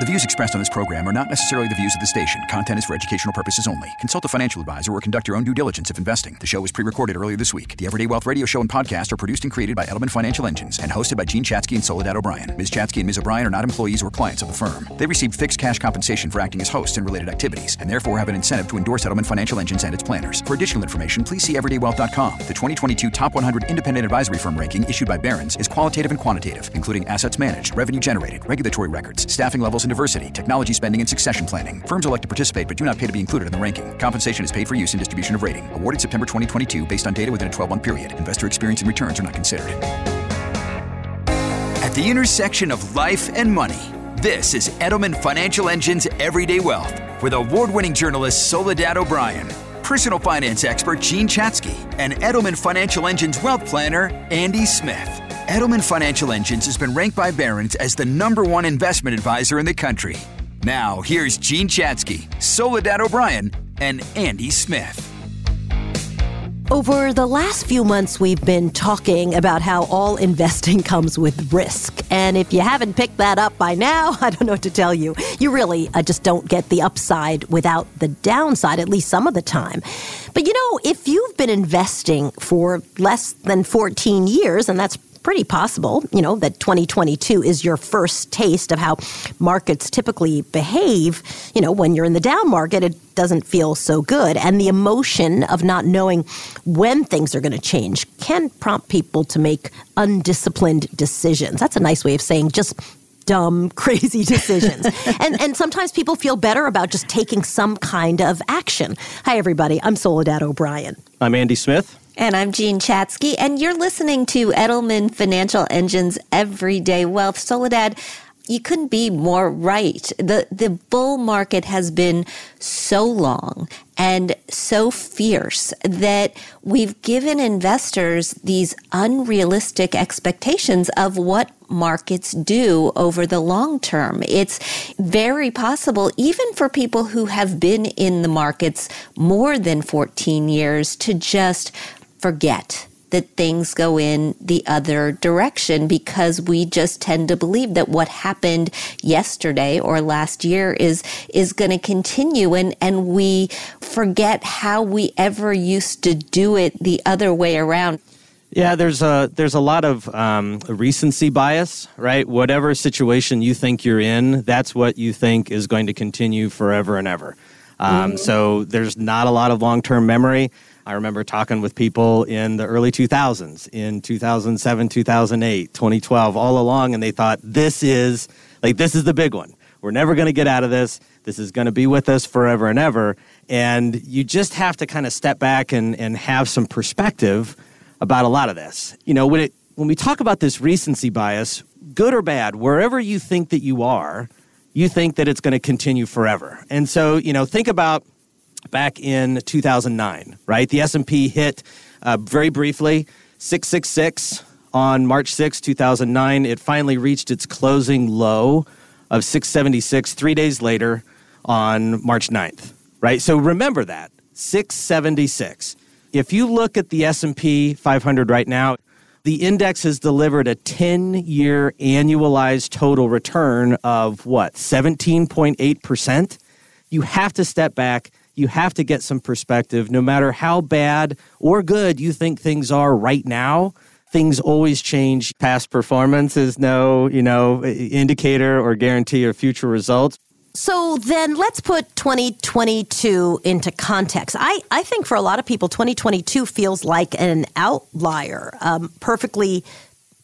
The views expressed on this program are not necessarily the views of the station. Content is for educational purposes only. Consult a financial advisor or conduct your own due diligence if investing. The show was pre recorded earlier this week. The Everyday Wealth Radio Show and podcast are produced and created by Edelman Financial Engines and hosted by Jean Chatzky and Soledad O'Brien. Ms. Chatzky and Ms. O'Brien are not employees or clients of the firm. They receive fixed cash compensation for acting as hosts and related activities and therefore have an incentive to endorse Edelman Financial Engines and its planners. For additional information, please see everydaywealth.com. The 2022 Top 100 Independent Advisory Firm ranking issued by Barron's is qualitative and quantitative, including assets managed, revenue generated, regulatory records, staffing levels and diversity, technology spending, and succession planning. Firms elect to participate but do not pay to be included in the ranking. Compensation is paid for use in distribution of rating. Awarded September 2022 based on data within a 12 month period. Investor experience and returns are not considered. At the intersection of life and money, this is Edelman Financial Engine's Everyday Wealth with award winning journalist Soledad O'Brien, personal finance expert Jean Chatzky, and Edelman Financial Engine's wealth planner Andy Smith. Edelman Financial Engines has been ranked by Barron's as the number one investment advisor in the country. Now, here's Jean Chatzky, Soledad O'Brien, and Andy Smith. Over the last few months, we've been talking about how all investing comes with risk. And if you haven't picked that up by now, I don't know what to tell you. You really uh, just don't get the upside without the downside, at least some of the time. But you know, if you've been investing for less than 14 years, and that's pretty possible, you know, that 2022 is your first taste of how markets typically behave. You know, when you're in the down market, it doesn't feel so good. And the emotion of not knowing when things are going to change can prompt people to make undisciplined decisions. That's a nice way of saying just dumb, crazy decisions. and and sometimes people feel better about just taking some kind of action. Hi everybody, I'm Soledad O'Brien. I'm Andy Smith. And I'm Jean Chatzky, and you're listening to Edelman Financial Engine's Everyday Wealth. Soledad, you couldn't be more right. The the bull market has been so long and so fierce that we've given investors these unrealistic expectations of what markets do over the long term. It's very possible, even for people who have been in the markets more than 14 years, to just forget that things go in the other direction because we just tend to believe that what happened yesterday or last year is is going to continue and and we forget how we ever used to do it the other way around. Yeah, there's a there's a lot of um, recency bias, right? Whatever situation you think you're in, that's what you think is going to continue forever and ever. Um, mm. So there's not a lot of long term memory. I remember talking with people in the early 2000s, in 2007, 2008, 2012, all along, and they thought, this is like, this is the big one. We're never going to get out of this. This is going to be with us forever and ever. And you just have to kind of step back and, and have some perspective about a lot of this. You know, when, it, when we talk about this recency bias, good or bad, wherever you think that you are, you think that it's going to continue forever. And so, you know, think about back in 2009, right? The S&P hit uh, very briefly 666 on March 6, 2009. It finally reached its closing low of 676 3 days later on March 9th, right? So remember that, 676. If you look at the S&P 500 right now, the index has delivered a 10-year annualized total return of what? 17.8%. You have to step back you have to get some perspective. No matter how bad or good you think things are right now, things always change. Past performance is no, you know, indicator or guarantee of future results. So then let's put 2022 into context. I, I think for a lot of people, 2022 feels like an outlier, um, perfectly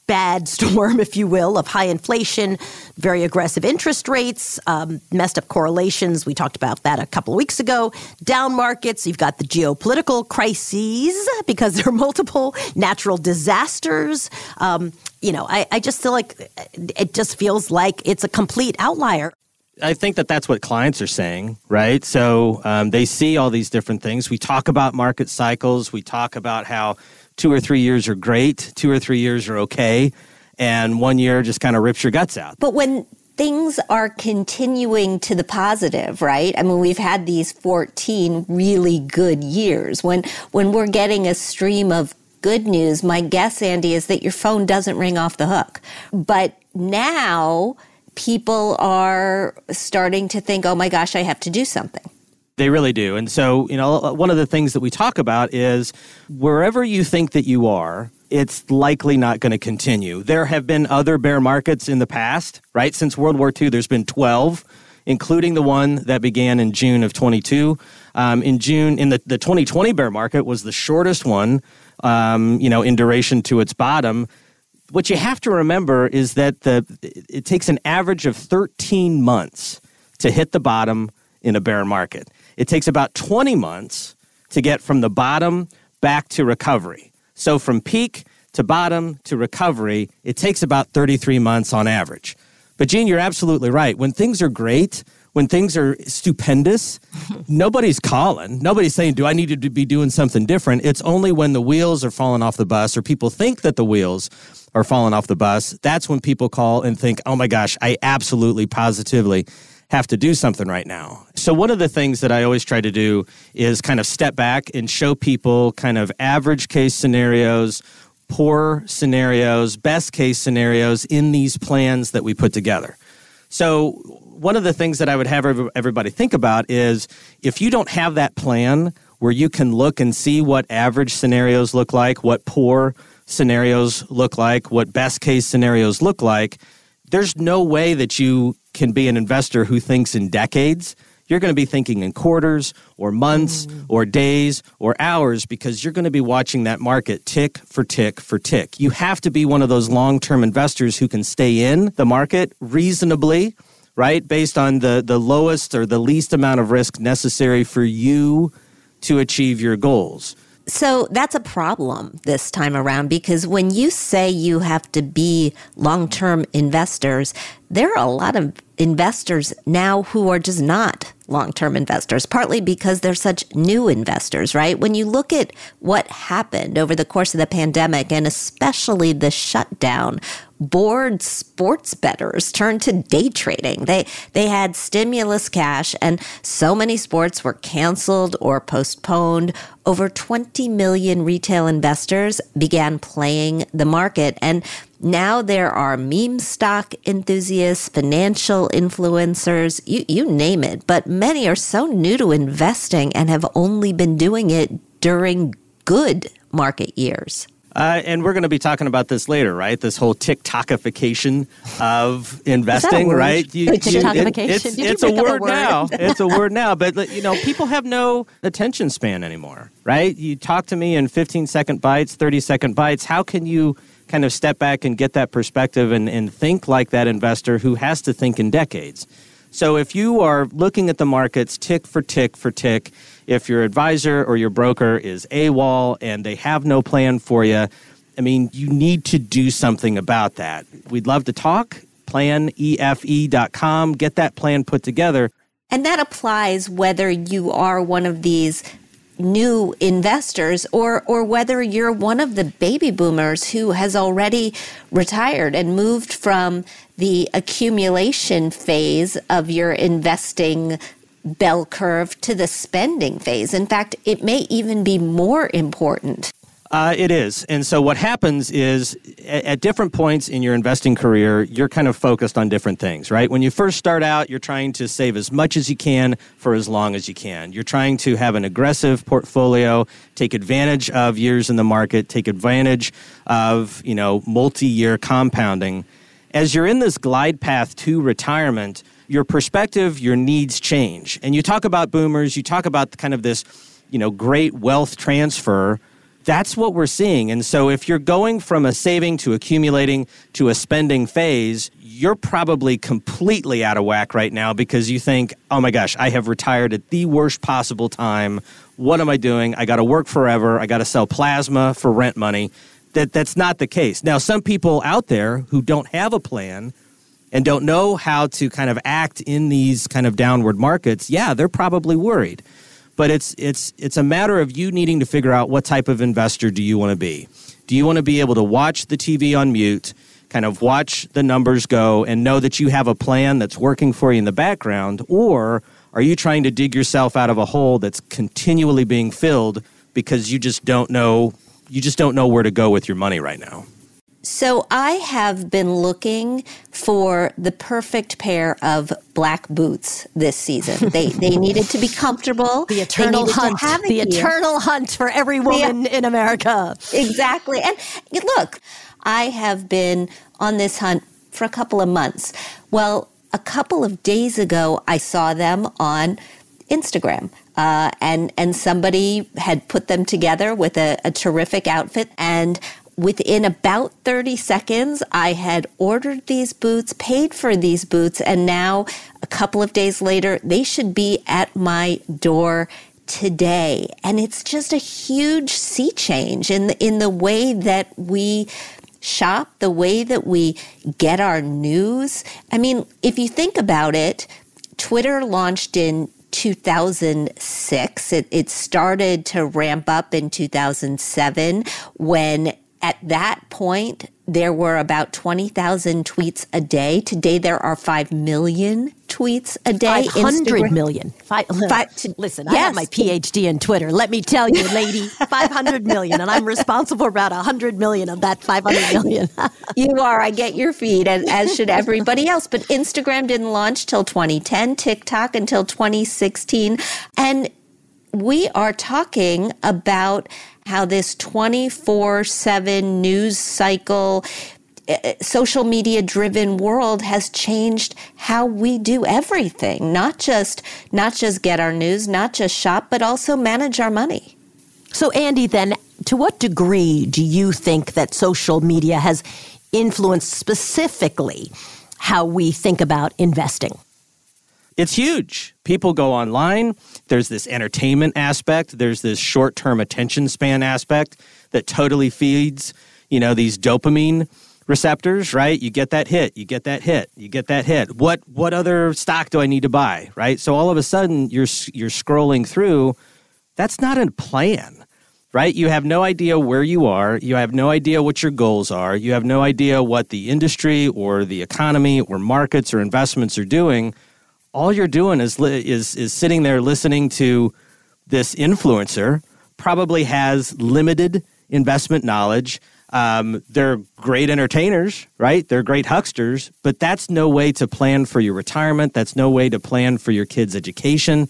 bad storm, if you will, of high inflation, very aggressive interest rates, um, messed up correlations. We talked about that a couple of weeks ago. Down markets, you've got the geopolitical crises because there are multiple natural disasters. Um, you know, I, I just feel like it just feels like it's a complete outlier. I think that that's what clients are saying, right? So um, they see all these different things. We talk about market cycles. We talk about how two or three years are great, two or three years are okay, and one year just kind of rips your guts out. But when things are continuing to the positive, right? I mean, we've had these 14 really good years. When when we're getting a stream of good news, my guess Andy is that your phone doesn't ring off the hook. But now people are starting to think, oh my gosh, I have to do something. They really do. And so, you know, one of the things that we talk about is wherever you think that you are, it's likely not going to continue. There have been other bear markets in the past, right? Since World War II, there's been 12, including the one that began in June of 22. Um, in June, in the, the 2020 bear market was the shortest one, um, you know, in duration to its bottom. What you have to remember is that the it takes an average of 13 months to hit the bottom in a bear market. It takes about 20 months to get from the bottom back to recovery. So from peak to bottom to recovery, it takes about 33 months on average. But Jean, you're absolutely right. When things are great, when things are stupendous, nobody's calling. Nobody's saying, Do I need to be doing something different? It's only when the wheels are falling off the bus or people think that the wheels are falling off the bus. That's when people call and think, Oh my gosh, I absolutely, positively have to do something right now. So, one of the things that I always try to do is kind of step back and show people kind of average case scenarios, poor scenarios, best case scenarios in these plans that we put together. So, one of the things that I would have everybody think about is if you don't have that plan where you can look and see what average scenarios look like, what poor scenarios look like, what best case scenarios look like, there's no way that you can be an investor who thinks in decades. You're going to be thinking in quarters or months mm. or days or hours because you're going to be watching that market tick for tick for tick. You have to be one of those long term investors who can stay in the market reasonably, right? Based on the, the lowest or the least amount of risk necessary for you to achieve your goals. So that's a problem this time around because when you say you have to be long term investors, there are a lot of investors now who are just not long term investors, partly because they're such new investors, right? When you look at what happened over the course of the pandemic and especially the shutdown, bored sports bettors turned to day trading. They they had stimulus cash and so many sports were canceled or postponed. Over 20 million retail investors began playing the market and now there are meme stock enthusiasts, financial influencers, you, you name it, but many are so new to investing and have only been doing it during good market years. Uh, and we're going to be talking about this later, right? This whole TikTokification of investing, right? You, TikTokification. It, it's, it's a word, a word now. it's a word now, but you know, people have no attention span anymore, right? You talk to me in 15 second bites, 30 second bites. How can you kind of step back and get that perspective and, and think like that investor who has to think in decades? So if you are looking at the markets tick for tick for tick, if your advisor or your broker is AWOL and they have no plan for you, I mean, you need to do something about that. We'd love to talk. Planefe.com, get that plan put together. And that applies whether you are one of these new investors or or whether you're one of the baby boomers who has already retired and moved from the accumulation phase of your investing bell curve to the spending phase. In fact, it may even be more important. Uh, it is. And so what happens is at, at, different points in your investing career, you're kind of focused on different things, right? When you first start out, you're trying to save as much as you can for as long as you can. You're trying to have an aggressive portfolio, take advantage of years in the market, take advantage of, you know, multi-year compounding. As you're in this glide path to retirement, your perspective, your needs change. And you talk about boomers, you talk about kind of this, you know, great wealth transfer. That's what we're seeing. And so if you're going from a saving to accumulating to a spending phase, you're probably completely out of whack right now because you think, oh my gosh, I have retired at the worst possible time. What am I doing? I got to work forever. I got to sell plasma for rent money. That, that's not the case. Now, some people out there who don't have a plan and don't know how to kind of act in these kind of downward markets, yeah, they're probably worried. But it's it's it's a matter of you needing to figure out what type of investor do you want to be. Do you want to be able to watch the TV on mute, kind of watch the numbers go and know that you have a plan that's working for you in the background or are you trying to dig yourself out of a hole that's continually being filled because you just don't know you just don't know where to go with your money right now? So I have been looking for the perfect pair of black boots this season. They they needed to be comfortable. The eternal hunt. The eternal hunt for every woman yeah. in America. Exactly. And look, I have been on this hunt for a couple of months. Well, a couple of days ago, I saw them on Instagram. Uh, and and somebody had put them together with a, a terrific outfit, and within about 30 seconds, I had ordered these boots, paid for these boots, and now a couple of days later, they should be at my door today. And it's just a huge sea change in the, in the way that we shop, the way that we get our news. I mean, if you think about it, Twitter launched in 2006. It, it started to ramp up in 2007 when at that point, there were about 20,000 tweets a day. Today, there are 5 million tweets a day. 500 million. Five, Five, listen, yes. I have my PhD in Twitter. Let me tell you, lady, 500 million. And I'm responsible for about 100 million of that 500 million. you are. I get your feed, as, as should everybody else. But Instagram didn't launch till 2010, TikTok until 2016. And we are talking about how this 24 7 news cycle, Uh, uh, social media driven world has changed how we do everything not just not just get our news not just shop but also manage our money so andy then to what degree do you think that social media has influenced specifically how we think about investing it's huge. People go online. There's this entertainment aspect. There's this short term attention span aspect that totally feeds, you know, these dopamine receptors, right? You get that hit, you get that hit, you get that hit. What what other stock do I need to buy, right? So all of a sudden you're you're scrolling through. That's not a plan, right? You have no idea where you are. You have no idea what your goals are. You have no idea what the industry or the economy or markets or investments are doing all you're doing is is is sitting there listening to this influencer probably has limited investment knowledge um, they're great entertainers right they're great hucksters but that's no way to plan for your retirement that's no way to plan for your kids education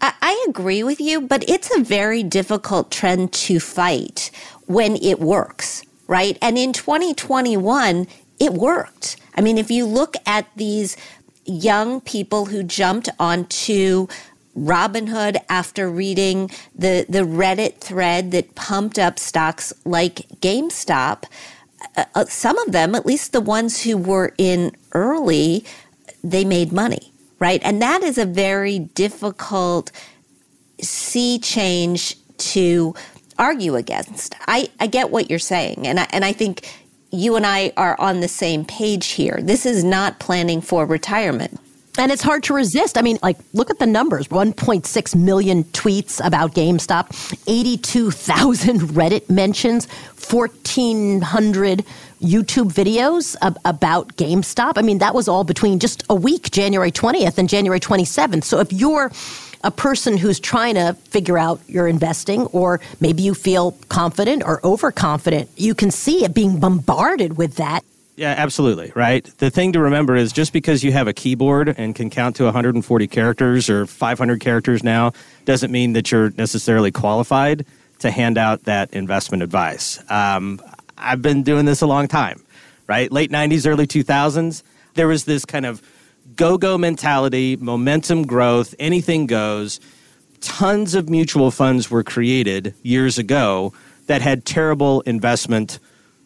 I agree with you, but it's a very difficult trend to fight when it works, right? And in 2021, it worked. I mean, if you look at these young people who jumped onto Robinhood after reading the, the Reddit thread that pumped up stocks like GameStop. Uh, uh, some of them, at least the ones who were in early, they made money, right? And that is a very difficult sea change to argue against. I, I get what you're saying. And I, and I think you and I are on the same page here. This is not planning for retirement. And it's hard to resist. I mean, like, look at the numbers 1.6 million tweets about GameStop, 82,000 Reddit mentions, 1,400 YouTube videos ab- about GameStop. I mean, that was all between just a week, January 20th and January 27th. So if you're a person who's trying to figure out your investing, or maybe you feel confident or overconfident, you can see it being bombarded with that. Yeah, absolutely. Right. The thing to remember is just because you have a keyboard and can count to 140 characters or 500 characters now doesn't mean that you're necessarily qualified to hand out that investment advice. Um, I've been doing this a long time, right? Late 90s, early 2000s. There was this kind of go go mentality, momentum growth, anything goes. Tons of mutual funds were created years ago that had terrible investment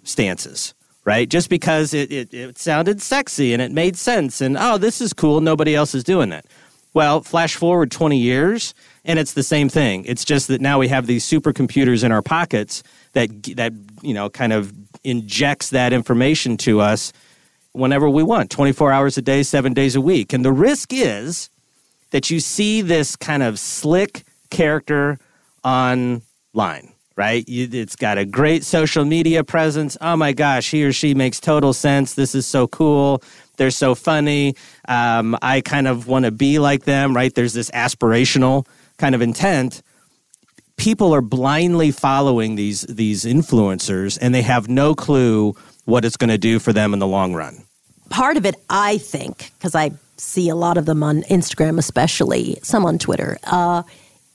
stances, right? Just because it, it, it, sounded sexy and it made sense and, oh, this is cool, nobody else is doing it. Well, flash forward 20 years and it's the same thing. It's just that now we have these supercomputers in our pockets that, that you know, kind of injects that information to us whenever we want 24 hours a day, seven days a week. And the risk is that you see this kind of slick character online, right? it's got a great social media presence. Oh my gosh, he or she makes total sense. This is so cool. They're so funny. Um, I kind of want to be like them, right? There's this aspirational kind of intent. People are blindly following these these influencers, and they have no clue what it's going to do for them in the long run. Part of it, I think, because I see a lot of them on Instagram, especially some on Twitter, uh,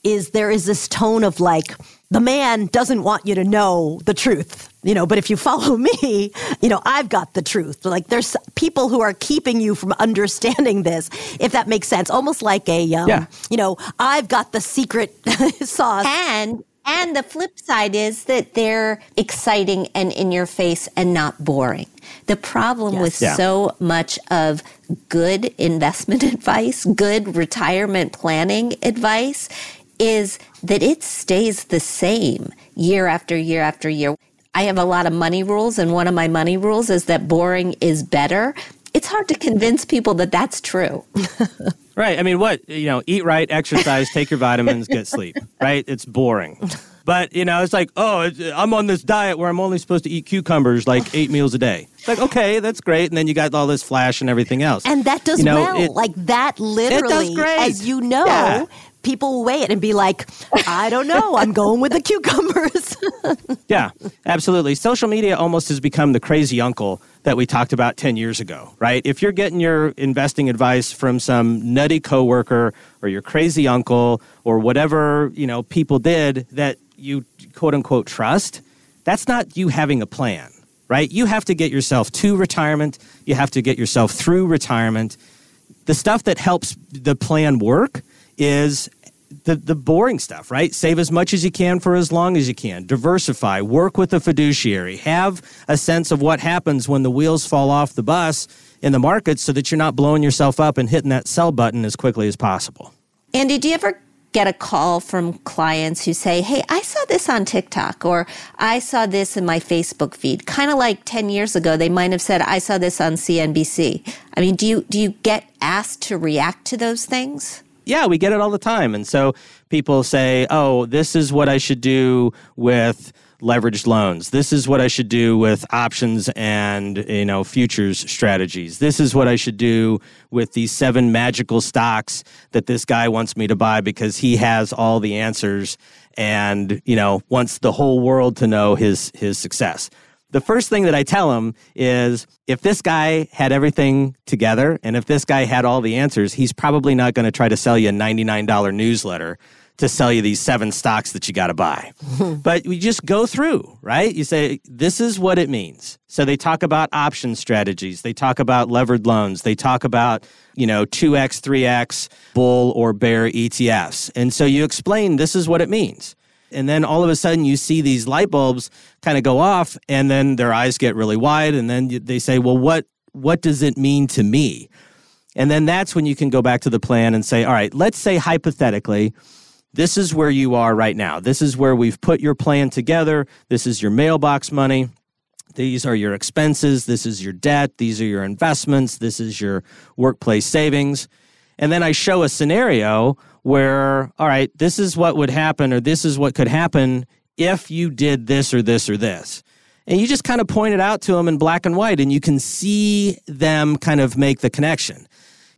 is there is this tone of like, the man doesn't want you to know the truth, you know, but if you follow me, you know, I've got the truth. Like there's people who are keeping you from understanding this, if that makes sense. Almost like a, um, yeah. you know, I've got the secret sauce. And and the flip side is that they're exciting and in your face and not boring. The problem yes. with yeah. so much of good investment advice, good retirement planning advice is that it stays the same year after year after year. I have a lot of money rules, and one of my money rules is that boring is better. It's hard to convince people that that's true. right. I mean, what, you know, eat right, exercise, take your vitamins, get sleep, right? It's boring. But, you know, it's like, oh, I'm on this diet where I'm only supposed to eat cucumbers like eight meals a day. It's like, okay, that's great. And then you got all this flash and everything else. And that does you know, well. It, like that literally, as you know, yeah people weigh it and be like, I don't know, I'm going with the cucumbers. yeah, absolutely. Social media almost has become the crazy uncle that we talked about 10 years ago, right? If you're getting your investing advice from some nutty coworker or your crazy uncle or whatever, you know, people did that you quote unquote trust, that's not you having a plan, right? You have to get yourself to retirement, you have to get yourself through retirement. The stuff that helps the plan work is the, the boring stuff, right? Save as much as you can for as long as you can. Diversify, work with a fiduciary, have a sense of what happens when the wheels fall off the bus in the market so that you're not blowing yourself up and hitting that sell button as quickly as possible. Andy, do you ever get a call from clients who say, Hey, I saw this on TikTok or I saw this in my Facebook feed? Kind of like 10 years ago, they might have said, I saw this on CNBC. I mean, do you, do you get asked to react to those things? Yeah, we get it all the time. And so people say, oh, this is what I should do with leveraged loans. This is what I should do with options and, you know, futures strategies. This is what I should do with these seven magical stocks that this guy wants me to buy because he has all the answers and, you know, wants the whole world to know his his success the first thing that I tell him is if this guy had everything together and if this guy had all the answers, he's probably not going to try to sell you a $99 newsletter to sell you these seven stocks that you got to buy. but we just go through, right? You say, this is what it means. So they talk about option strategies, they talk about levered loans, they talk about, you know, 2x, 3x bull or bear ETFs. And so you explain this is what it means and then all of a sudden you see these light bulbs kind of go off and then their eyes get really wide and then they say well what what does it mean to me? And then that's when you can go back to the plan and say all right let's say hypothetically this is where you are right now. This is where we've put your plan together. This is your mailbox money. These are your expenses. This is your debt. These are your investments. This is your workplace savings. And then i show a scenario where, all right, this is what would happen or this is what could happen if you did this or this or this. And you just kind of point it out to them in black and white, and you can see them kind of make the connection.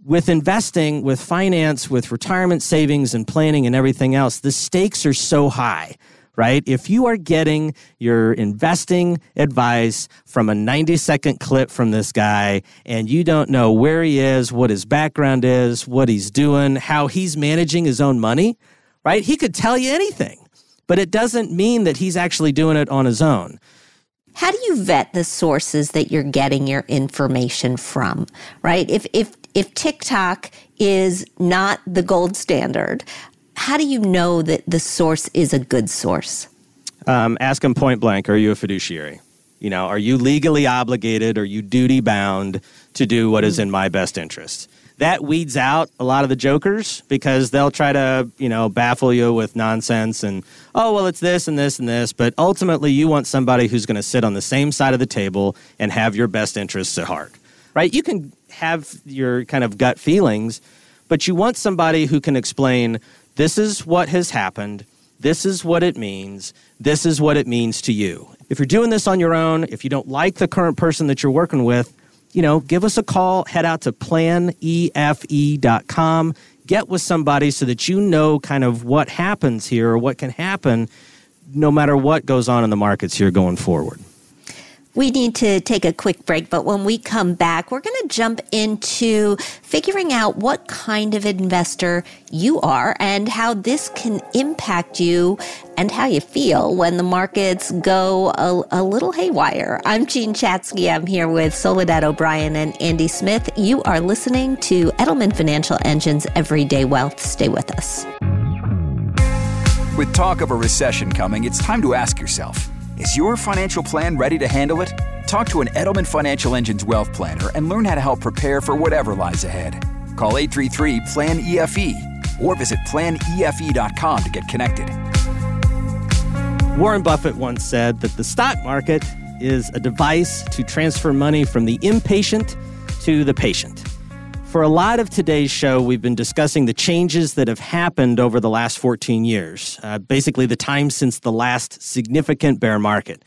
With investing, with finance, with retirement savings and planning and everything else, the stakes are so high right? If you are getting your investing advice from a 90 second clip from this guy and you don't know where he is, what his background is, what he's doing, how he's managing his own money, right? He could tell you anything, but it doesn't mean that he's actually doing it on his own. How do you vet the sources that you're getting your information from, right? If if if TikTok is not the gold standard, how do you know that the source is a good source? Um, ask them point blank Are you a fiduciary? You know, are you legally obligated? Are you duty bound to do what is in my best interest? That weeds out a lot of the jokers because they'll try to, you know, baffle you with nonsense and, oh, well, it's this and this and this. But ultimately, you want somebody who's going to sit on the same side of the table and have your best interests at heart, right? You can have your kind of gut feelings, but you want somebody who can explain this is what has happened. This is what it means. This is what it means to you. If you're doing this on your own, if you don't like the current person that you're working with, you know, give us a call, head out to planefe.com, get with somebody so that you know kind of what happens here or what can happen no matter what goes on in the markets here going forward. We need to take a quick break, but when we come back, we're going to jump into figuring out what kind of investor you are and how this can impact you and how you feel when the markets go a, a little haywire. I'm Jean Chatzky. I'm here with Soledad O'Brien and Andy Smith. You are listening to Edelman Financial Engines Everyday Wealth. Stay with us. With talk of a recession coming, it's time to ask yourself is your financial plan ready to handle it? Talk to an Edelman Financial Engines wealth planner and learn how to help prepare for whatever lies ahead. Call 833 PLAN EFE or visit planefe.com to get connected. Warren Buffett once said that the stock market is a device to transfer money from the impatient to the patient. For a lot of today's show, we've been discussing the changes that have happened over the last 14 years, uh, basically the time since the last significant bear market.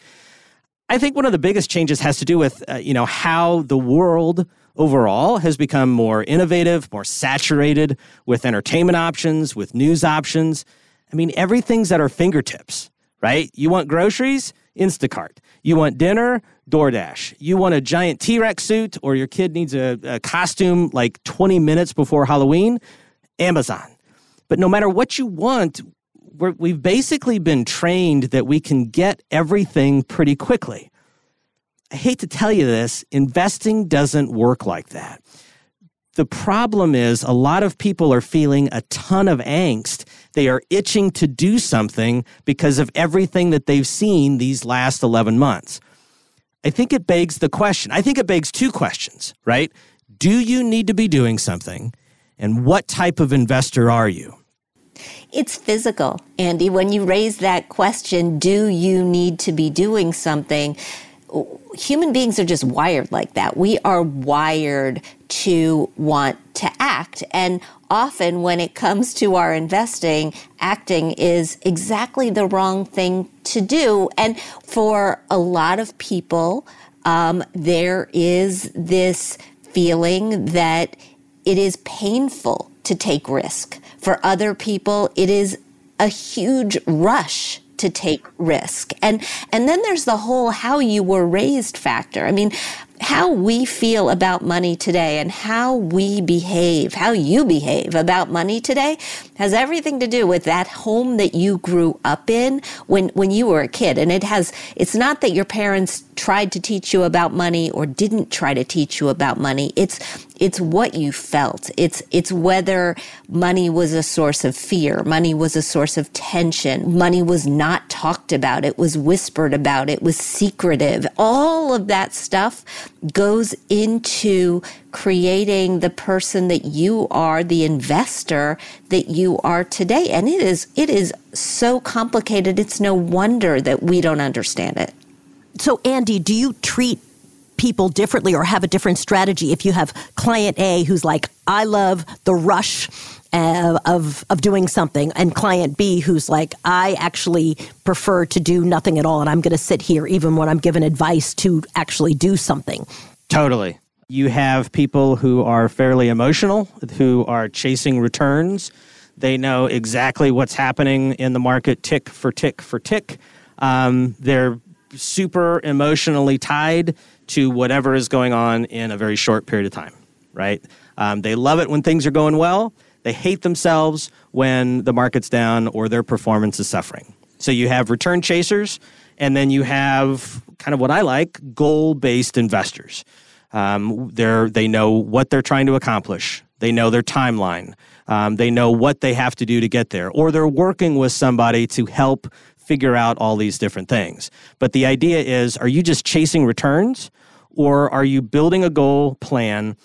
I think one of the biggest changes has to do with, uh, you know, how the world overall has become more innovative, more saturated with entertainment options, with news options. I mean, everything's at our fingertips, right? You want groceries? Instacart. You want dinner? DoorDash. You want a giant T Rex suit or your kid needs a, a costume like 20 minutes before Halloween? Amazon. But no matter what you want, we have basically been trained that we can get everything pretty quickly. I hate to tell you this, investing doesn't work like that. The problem is a lot of people are feeling a ton of angst. They are itching to do something because of everything that they've seen these last 11 months. I think it begs the question. I think it begs two questions, right? Do you need to be doing something? And what type of investor are you? It's physical, Andy. When you raise that question, do you need to be doing something? Human beings are just wired like that. We are wired to want to act. And often when it comes to our investing, acting is exactly the wrong thing to do. And for a lot of people, um, there is this feeling that it is painful to take risk. For other people, it is a huge rush to take risk. And and then there's the whole how you were raised factor. I mean, how we feel about money today and how we behave, how you behave about money today has everything to do with that home that you grew up in when, when you were a kid. And it has, it's not that your parents tried to teach you about money or didn't try to teach you about money. It's, it's what you felt. It's, it's whether money was a source of fear. Money was a source of tension. Money was not talked about. It was whispered about. It was secretive. All of that stuff goes into creating the person that you are, the investor that you are today. And it is, it is so complicated. It's no wonder that we don't understand it. So, Andy, do you treat people differently or have a different strategy if you have client A who's like, I love the rush uh, of of doing something, and client B who's like, I actually prefer to do nothing at all, and I'm going to sit here even when I'm given advice to actually do something. Totally. You have people who are fairly emotional, who are chasing returns. They know exactly what's happening in the market tick for tick for tick. Um, they're super emotionally tied to whatever is going on in a very short period of time, right? Um, they love it when things are going well. They hate themselves when the market's down or their performance is suffering. So you have return chasers, and then you have kind of what I like goal based investors. Um, they're, they know what they're trying to accomplish, they know their timeline, um, they know what they have to do to get there, or they're working with somebody to help figure out all these different things. But the idea is are you just chasing returns, or are you building a goal plan?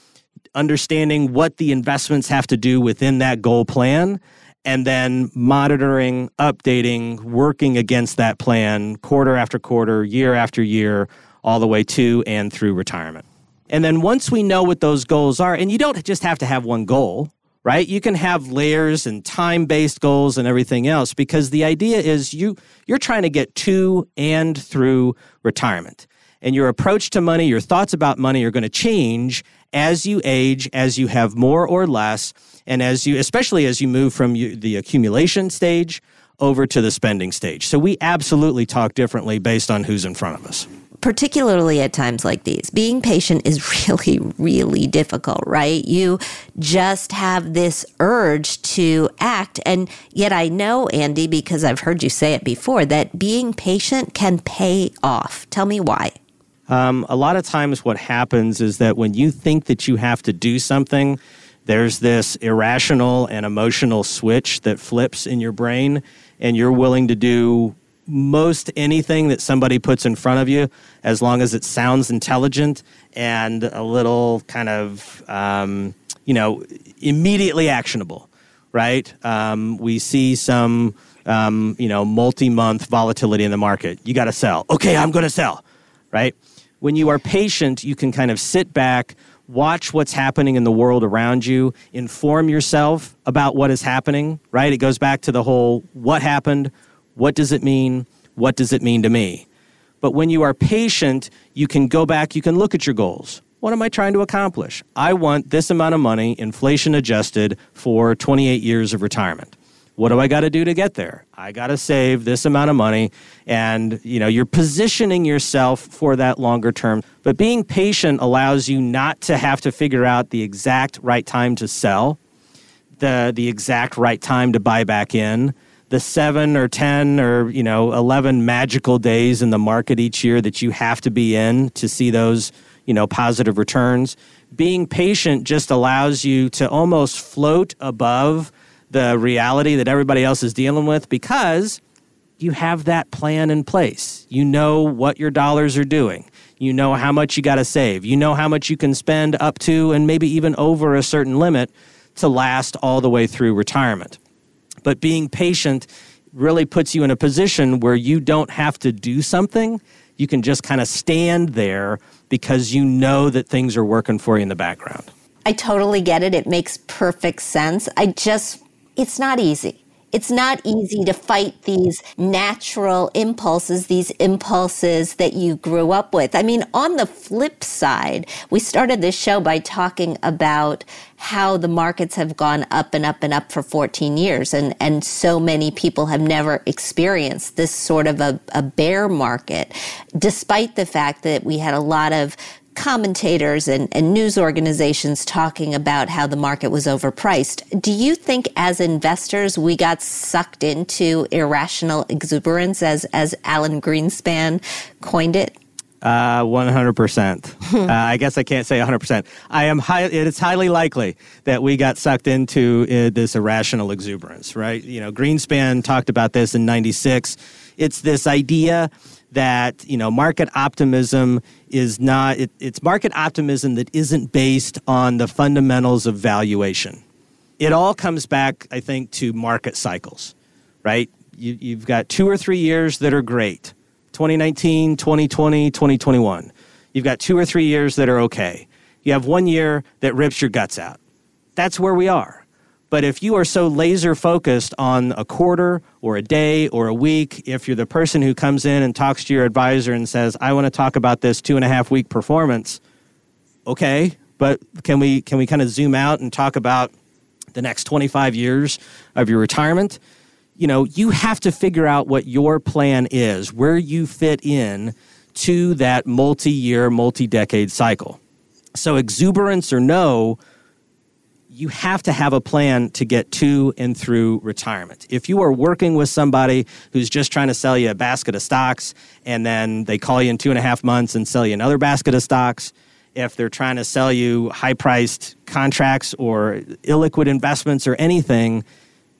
understanding what the investments have to do within that goal plan, and then monitoring, updating, working against that plan quarter after quarter, year after year, all the way to and through retirement. And then once we know what those goals are, and you don't just have to have one goal, right? You can have layers and time-based goals and everything else because the idea is you you're trying to get to and through retirement. And your approach to money, your thoughts about money are going to change as you age, as you have more or less, and as you, especially as you move from the accumulation stage over to the spending stage. So we absolutely talk differently based on who's in front of us. Particularly at times like these. Being patient is really, really difficult, right? You just have this urge to act. And yet I know, Andy, because I've heard you say it before, that being patient can pay off. Tell me why. Um, a lot of times, what happens is that when you think that you have to do something, there's this irrational and emotional switch that flips in your brain, and you're willing to do most anything that somebody puts in front of you as long as it sounds intelligent and a little kind of, um, you know, immediately actionable, right? Um, we see some, um, you know, multi month volatility in the market. You got to sell. Okay, I'm going to sell, right? When you are patient, you can kind of sit back watch what's happening in the world around you, inform yourself about what is happening, right? It goes back to the whole what happened, what does it mean, what does it mean to me? But when you are patient, you can go back, you can look at your goals. What am I trying to accomplish? I want this amount of money, inflation adjusted, for 28 years of retirement. What do I got to do to get there? I got to save this amount of money and you know, you're positioning yourself for that longer term. But being patient allows you not to have to figure out the exact right time to sell, the the exact right time to buy back in, the 7 or 10 or, you know, 11 magical days in the market each year that you have to be in to see those, you know, positive returns. Being patient just allows you to almost float above the reality that everybody else is dealing with because you have that plan in place. You know what your dollars are doing. You know how much you got to save. You know how much you can spend up to and maybe even over a certain limit to last all the way through retirement. But being patient really puts you in a position where you don't have to do something. You can just kind of stand there because you know that things are working for you in the background. I totally get it. It makes perfect sense. I just it's not easy. It's not easy to fight these natural impulses, these impulses that you grew up with. I mean, on the flip side, we started this show by talking about how the markets have gone up and up and up for 14 years. And, and so many people have never experienced this sort of a, a bear market, despite the fact that we had a lot of commentators and, and news organizations talking about how the market was overpriced. Do you think as investors we got sucked into irrational exuberance as as Alan Greenspan coined it? Uh, 100%. uh, I guess I can't say 100%. I am high, it's highly likely that we got sucked into uh, this irrational exuberance, right? You know, Greenspan talked about this in 96. It's this idea that you know market optimism is not it, it's market optimism that isn't based on the fundamentals of valuation. It all comes back i think to market cycles right? You, you've got two or three years that are great 2019 2020 2021 you've got two or three years that are okay. You have one year that rips your guts out. That's where we are but if you are so laser focused on a quarter or a day or a week, if you're the person who comes in and talks to your advisor and says, I want to talk about this two and a half week performance, okay, but can we can we kind of zoom out and talk about the next 25 years of your retirement? You know, you have to figure out what your plan is, where you fit in to that multi-year, multi-decade cycle. So exuberance or no, you have to have a plan to get to and through retirement. If you are working with somebody who's just trying to sell you a basket of stocks and then they call you in two and a half months and sell you another basket of stocks, if they're trying to sell you high priced contracts or illiquid investments or anything,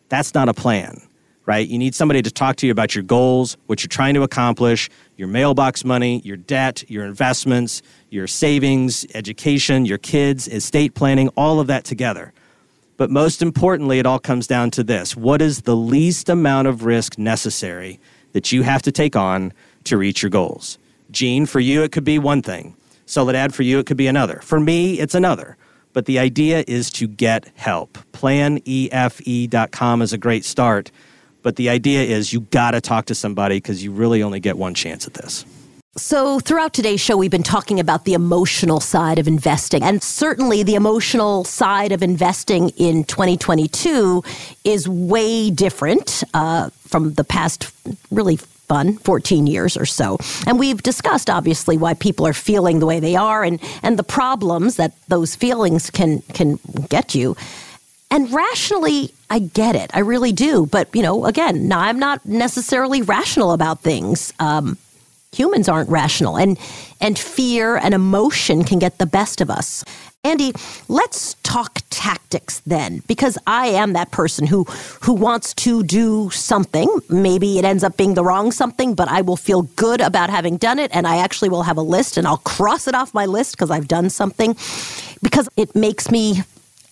that's not a plan, right? You need somebody to talk to you about your goals, what you're trying to accomplish, your mailbox money, your debt, your investments, your savings, education, your kids, estate planning, all of that together. But most importantly, it all comes down to this what is the least amount of risk necessary that you have to take on to reach your goals? Jean, for you, it could be one thing. Soledad, for you, it could be another. For me, it's another. But the idea is to get help. PlanEFE.com is a great start. But the idea is you got to talk to somebody because you really only get one chance at this. So, throughout today's show, we've been talking about the emotional side of investing. And certainly, the emotional side of investing in 2022 is way different uh, from the past, really, fun 14 years or so and we've discussed obviously why people are feeling the way they are and and the problems that those feelings can can get you and rationally i get it. I really do. But you know again i'm not necessarily rational about things. Um, humans aren't rational. And and fear and emotion can get the best of us. Andy, let's talk tactics then, because I am that person who who wants to do something. Maybe it ends up being the wrong something, but I will feel good about having done it, and I actually will have a list, and I'll cross it off my list because I've done something, because it makes me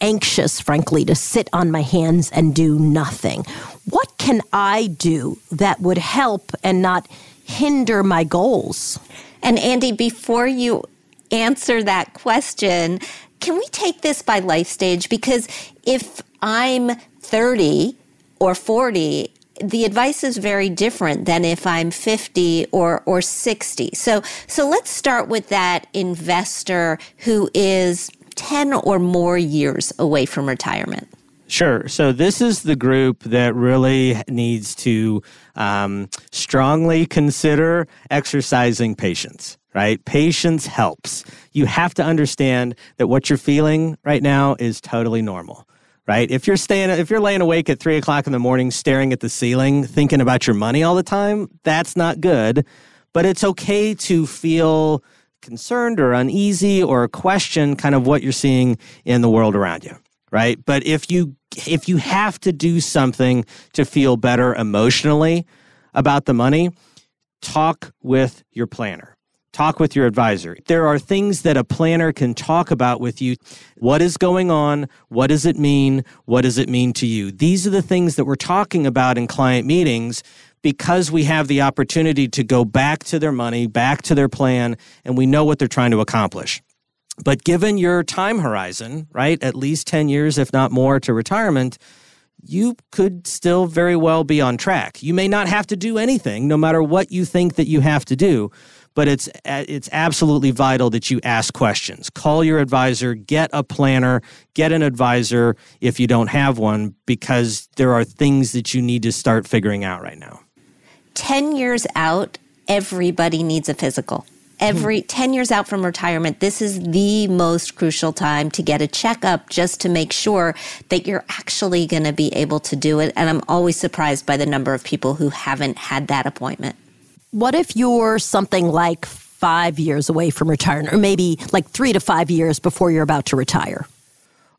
anxious, frankly, to sit on my hands and do nothing. What can I do that would help and not hinder my goals? And Andy, before you answer that question, can we take this by life stage? Because if I'm 30 or 40, the advice is very different than if I'm 50 or or 60. So so let's start with that investor who is 10 or more years away from retirement. Sure. So this is the group that really needs to um, strongly consider exercising patience right? Patience helps. You have to understand that what you're feeling right now is totally normal, right? If you're staying, if you're laying awake at three o'clock in the morning, staring at the ceiling, thinking about your money all the time, that's not good. But it's okay to feel concerned or uneasy or question kind of what you're seeing in the world around you, right? But if you if you have to do something to feel better emotionally about the money, talk with your planner Talk with your advisor. There are things that a planner can talk about with you. What is going on? What does it mean? What does it mean to you? These are the things that we're talking about in client meetings because we have the opportunity to go back to their money, back to their plan, and we know what they're trying to accomplish. But given your time horizon, right, at least 10 years, if not more, to retirement, you could still very well be on track. You may not have to do anything, no matter what you think that you have to do but it's it's absolutely vital that you ask questions. Call your advisor, get a planner, get an advisor if you don't have one because there are things that you need to start figuring out right now. 10 years out, everybody needs a physical. Every hmm. 10 years out from retirement, this is the most crucial time to get a checkup just to make sure that you're actually going to be able to do it. And I'm always surprised by the number of people who haven't had that appointment. What if you're something like five years away from retirement, or maybe like three to five years before you're about to retire?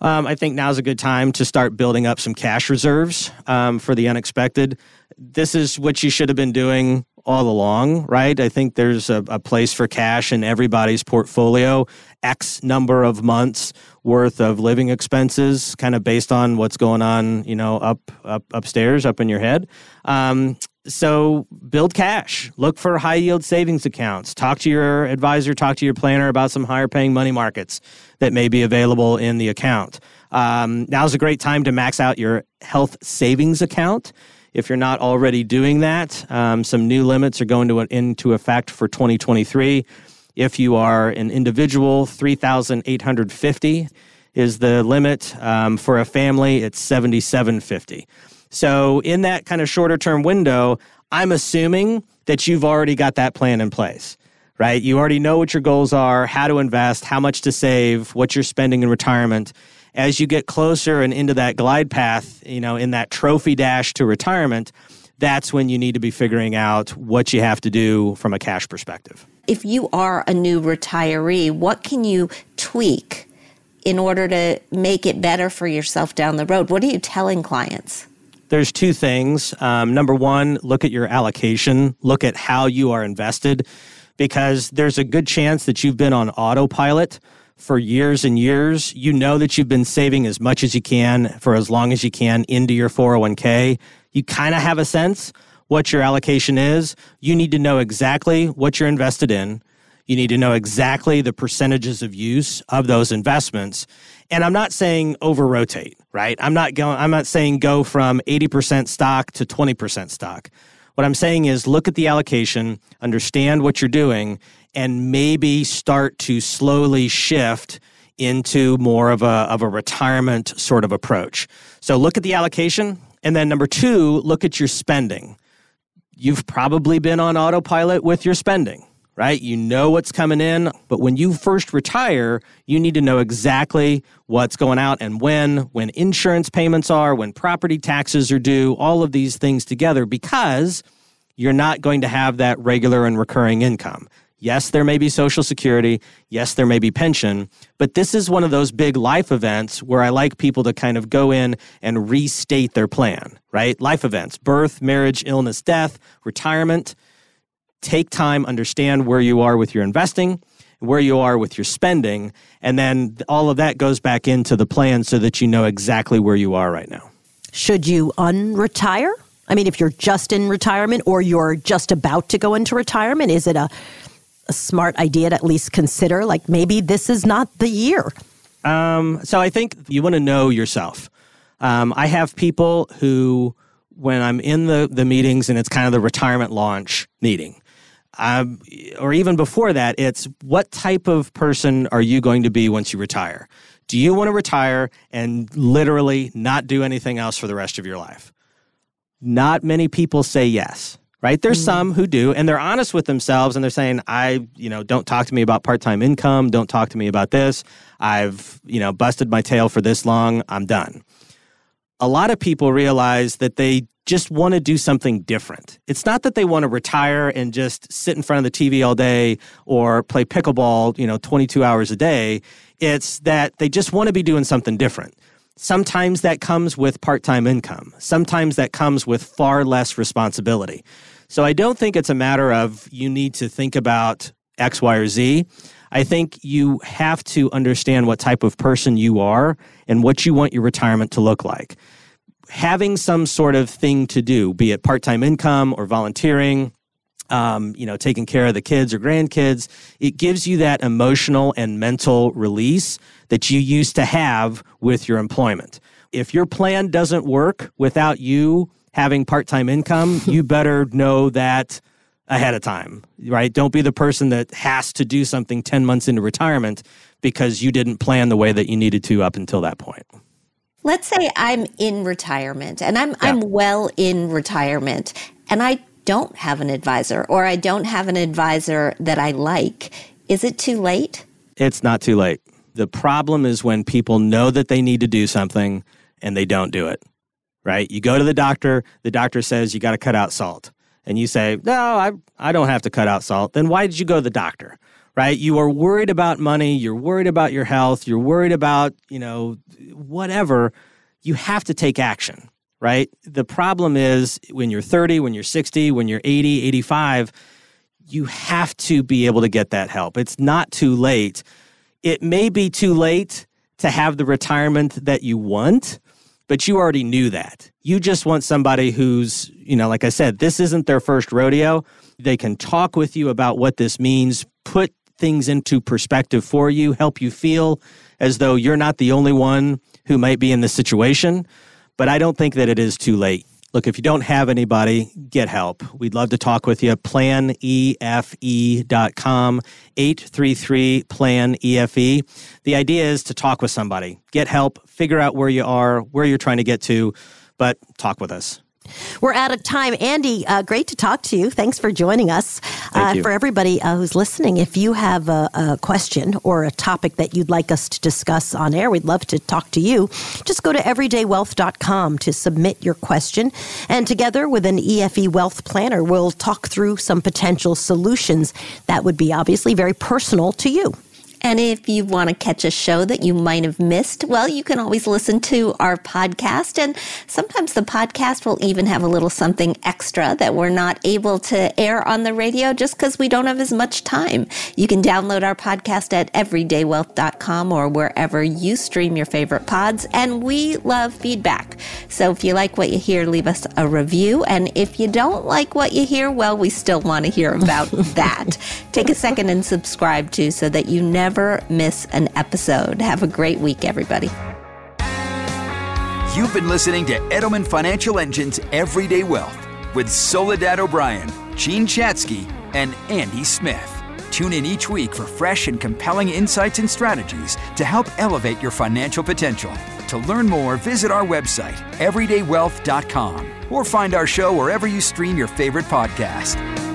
Um, I think now's a good time to start building up some cash reserves um, for the unexpected. This is what you should have been doing all along, right? I think there's a, a, place for cash in everybody's portfolio, X number of months worth of living expenses, kind of based on what's going on, you know, up up upstairs, up in your head. Um, so build cash. Look for high yield savings accounts. Talk to your advisor. Talk to your planner about some higher paying money markets that may be available in the account. Um, now's a great time to max out your health savings account if you're not already doing that, um, some new limits are going to into effect for 2023. If you are an individual, 3,850 is the limit. Um, for a family, it's 7,750. So in that kind of shorter term window, I'm assuming that you've already got that plan in place right? You already know what your goals are, how to invest, how much to save, what you're spending in retirement as you get closer and into that glide path, you know, in that trophy dash to retirement, that's when you need to be figuring out what you have to do from a cash perspective. If you are a new retiree, what can you tweak in order to make it better for yourself down the road? What are you telling clients? There's two things. Um, number one, look at your allocation, look at how you are invested, because there's a good chance that you've been on autopilot for years and years. You know that you've been saving as much as you can for as long as you can into your 401k. You kind of have a sense what your allocation is. You need to know exactly what you're invested in. You need to know exactly the percentages of use of those investments. And I'm not saying over rotate, right? I'm not going I'm not saying go from 80% stock to 20% stock. What I'm saying is look at the allocation, understand what you're doing, and maybe start to slowly shift into more of a, of a retirement sort of approach. So look at the allocation. And then number two, look at your spending. you've probably been on autopilot with your spending, right? You know what's coming in, but when you first retire, you need to know exactly what's going out and when, when insurance payments are, when property taxes are due, all of these things together because you're not going to have that regular and recurring income. Yes, there may be Social Security. Yes, there may be pension. But this is one of those big life events where I like people to kind of go in and restate their plan, right? Life events birth, marriage, illness, death, retirement. Take time, understand where you are with your investing, where you are with your spending, and then all of that goes back into the plan so that you know exactly where you are right now. Should you unretire? I mean, if you're just in retirement or you're just about to go into retirement, is it a a smart idea to at least consider? Like maybe this is not the year. Um, so I think you want to know yourself. Um, I have people who, when I'm in the the meetings and it's kind of the retirement launch meeting, um, or even before that, it's what type of person are you going to be once you retire? Do you want to retire and literally not do anything else for the rest of your life? Not many people say yes right? There's mm some who do, and they're honest with themselves and they're saying, I, you know, don't talk to me about part time income. Don't talk to me about this. I've, you know, busted my tail for this long. I'm done. A lot of people realize that they just want to do something different. It's not that they want to retire and just sit in front of the TV all day or play pickleball, you know, 22 hours a day. It's that they just want to be doing something different. Sometimes that comes with part time income. Sometimes that comes with far less responsibility. So I don't think it's a matter of you need to think about X, Y, or Z. I think you have to understand what type of person you are and what you want your retirement to look like. Having some sort of thing to do, be it part time income or volunteering, um, you know, taking care of the kids or grandkids, it gives you that emotional and mental release that you used to have with your employment. If your plan doesn't work without you having part time income, you better know that ahead of time, right? Don't be the person that has to do something 10 months into retirement because you didn't plan the way that you needed to up until that point. Let's say I'm in retirement and I'm yeah. I'm well in retirement and I don't have an advisor or I don't have an advisor that I like. Is it too late? It's not too late. The problem is when people know that they need to do something and they don't do it, right? You go to the doctor, the doctor says you got to cut out salt. And you say, no, I, I don't have to cut out salt. Then why did you go to the doctor? Right? You are worried about money. You're worried about your health. You're worried about, you know, whatever. You have to take action, right? The problem is when you're 30, when you're 60, when you're 80, 85, you have to be able to get that help. It's not too late it may be too late to have the retirement that you want, but you already knew that. You just want somebody who's, you know, like I said, this isn't their first rodeo. They can talk with you about what this means, put things into perspective for you, help you feel as though you're not the only one who might be in this situation. But I don't think that it is too late. Look, if you don't have anybody, get help. We'd love to talk with you. PlanEFE.com, 833 PLAN EFE. The idea is to talk with somebody, get help, figure out where you are, where you're trying to get to, but talk with us. We're out of time. Andy, uh, great to talk to you. Thanks for joining us. Uh, for everybody uh, who's listening, if you have a, a, question or a topic that you'd like us to discuss on air, we'd love to talk to you. Just go to everydaywealth.com to submit your question. And together with an EFE Wealth Planner, we'll talk through some potential solutions that would be obviously very personal to you. And if you want to catch a show that you might have missed, well, you can always listen to our podcast. And sometimes the podcast will even have a little something extra that we're not able to air on the radio just because we don't have as much time. You can download our podcast at everydaywealth.com or wherever you stream your favorite pods. And we love feedback. So if you like what you hear, leave us a review. And if you don't like what you hear, well, we still want to hear about that. Take a second and subscribe to so that you never never miss an episode. Have a great week, everybody. You've been listening to Edelman Financial Engine's Everyday Wealth with Soledad O'Brien, Jean Chatzky, and Andy Smith. Tune in each week for fresh and compelling insights and strategies to help elevate your financial potential. To learn more, visit our website, everydaywealth.com, or find our show wherever you stream your favorite podcast.